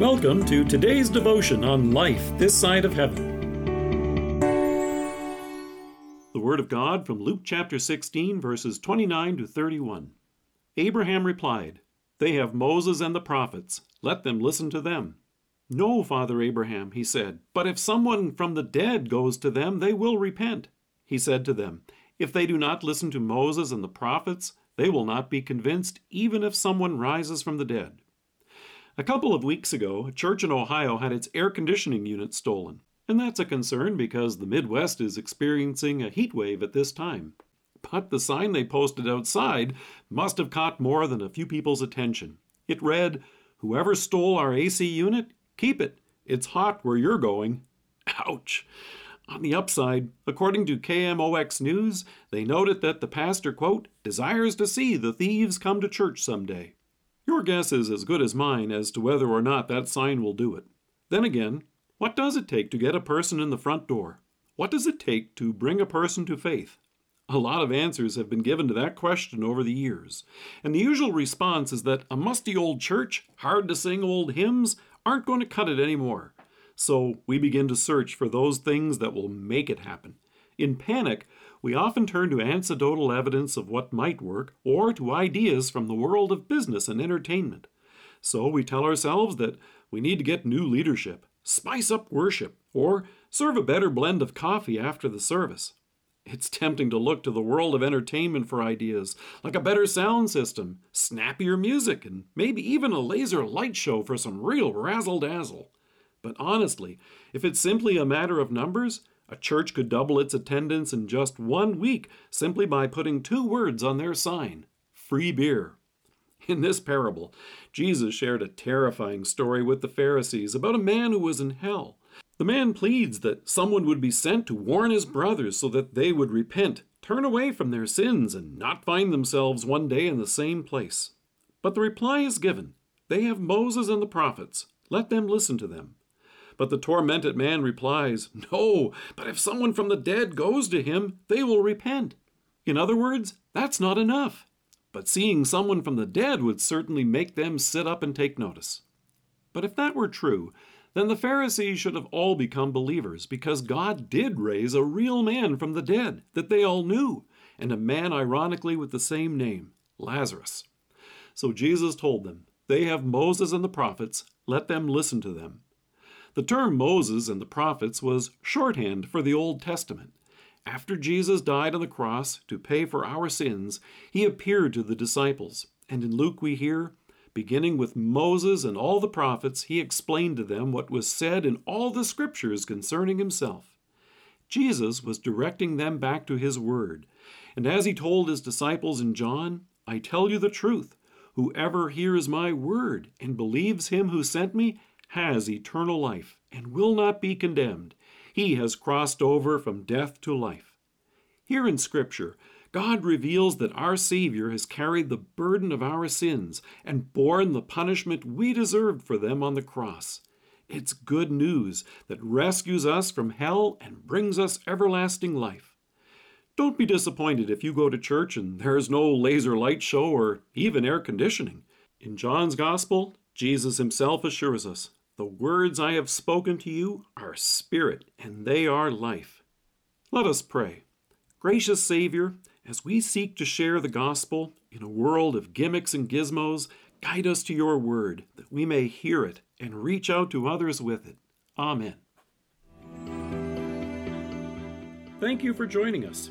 Welcome to today's devotion on life this side of heaven. The Word of God from Luke chapter 16, verses 29 to 31. Abraham replied, They have Moses and the prophets. Let them listen to them. No, Father Abraham, he said, but if someone from the dead goes to them, they will repent. He said to them, If they do not listen to Moses and the prophets, they will not be convinced, even if someone rises from the dead. A couple of weeks ago, a church in Ohio had its air conditioning unit stolen. And that's a concern because the Midwest is experiencing a heat wave at this time. But the sign they posted outside must have caught more than a few people's attention. It read, Whoever stole our AC unit, keep it. It's hot where you're going. Ouch! On the upside, according to KMOX News, they noted that the pastor, quote, desires to see the thieves come to church someday. Your guess is as good as mine as to whether or not that sign will do it. Then again, what does it take to get a person in the front door? What does it take to bring a person to faith? A lot of answers have been given to that question over the years, and the usual response is that a musty old church, hard to sing old hymns, aren't going to cut it anymore. So we begin to search for those things that will make it happen. In panic, we often turn to anecdotal evidence of what might work or to ideas from the world of business and entertainment. So we tell ourselves that we need to get new leadership, spice up worship, or serve a better blend of coffee after the service. It's tempting to look to the world of entertainment for ideas, like a better sound system, snappier music, and maybe even a laser light show for some real razzle dazzle. But honestly, if it's simply a matter of numbers, a church could double its attendance in just one week simply by putting two words on their sign free beer. In this parable, Jesus shared a terrifying story with the Pharisees about a man who was in hell. The man pleads that someone would be sent to warn his brothers so that they would repent, turn away from their sins, and not find themselves one day in the same place. But the reply is given They have Moses and the prophets. Let them listen to them. But the tormented man replies, No, but if someone from the dead goes to him, they will repent. In other words, that's not enough. But seeing someone from the dead would certainly make them sit up and take notice. But if that were true, then the Pharisees should have all become believers, because God did raise a real man from the dead that they all knew, and a man ironically with the same name, Lazarus. So Jesus told them, They have Moses and the prophets, let them listen to them. The term Moses and the prophets was shorthand for the Old Testament. After Jesus died on the cross to pay for our sins, he appeared to the disciples. And in Luke we hear, beginning with Moses and all the prophets, he explained to them what was said in all the scriptures concerning himself. Jesus was directing them back to his word. And as he told his disciples in John, I tell you the truth. Whoever hears my word and believes him who sent me has eternal life and will not be condemned. He has crossed over from death to life. Here in Scripture, God reveals that our Savior has carried the burden of our sins and borne the punishment we deserved for them on the cross. It's good news that rescues us from hell and brings us everlasting life. Don't be disappointed if you go to church and there is no laser light show or even air conditioning. In John's Gospel, Jesus himself assures us the words I have spoken to you are spirit, and they are life. Let us pray. Gracious Savior, as we seek to share the gospel in a world of gimmicks and gizmos, guide us to your word that we may hear it and reach out to others with it. Amen. Thank you for joining us.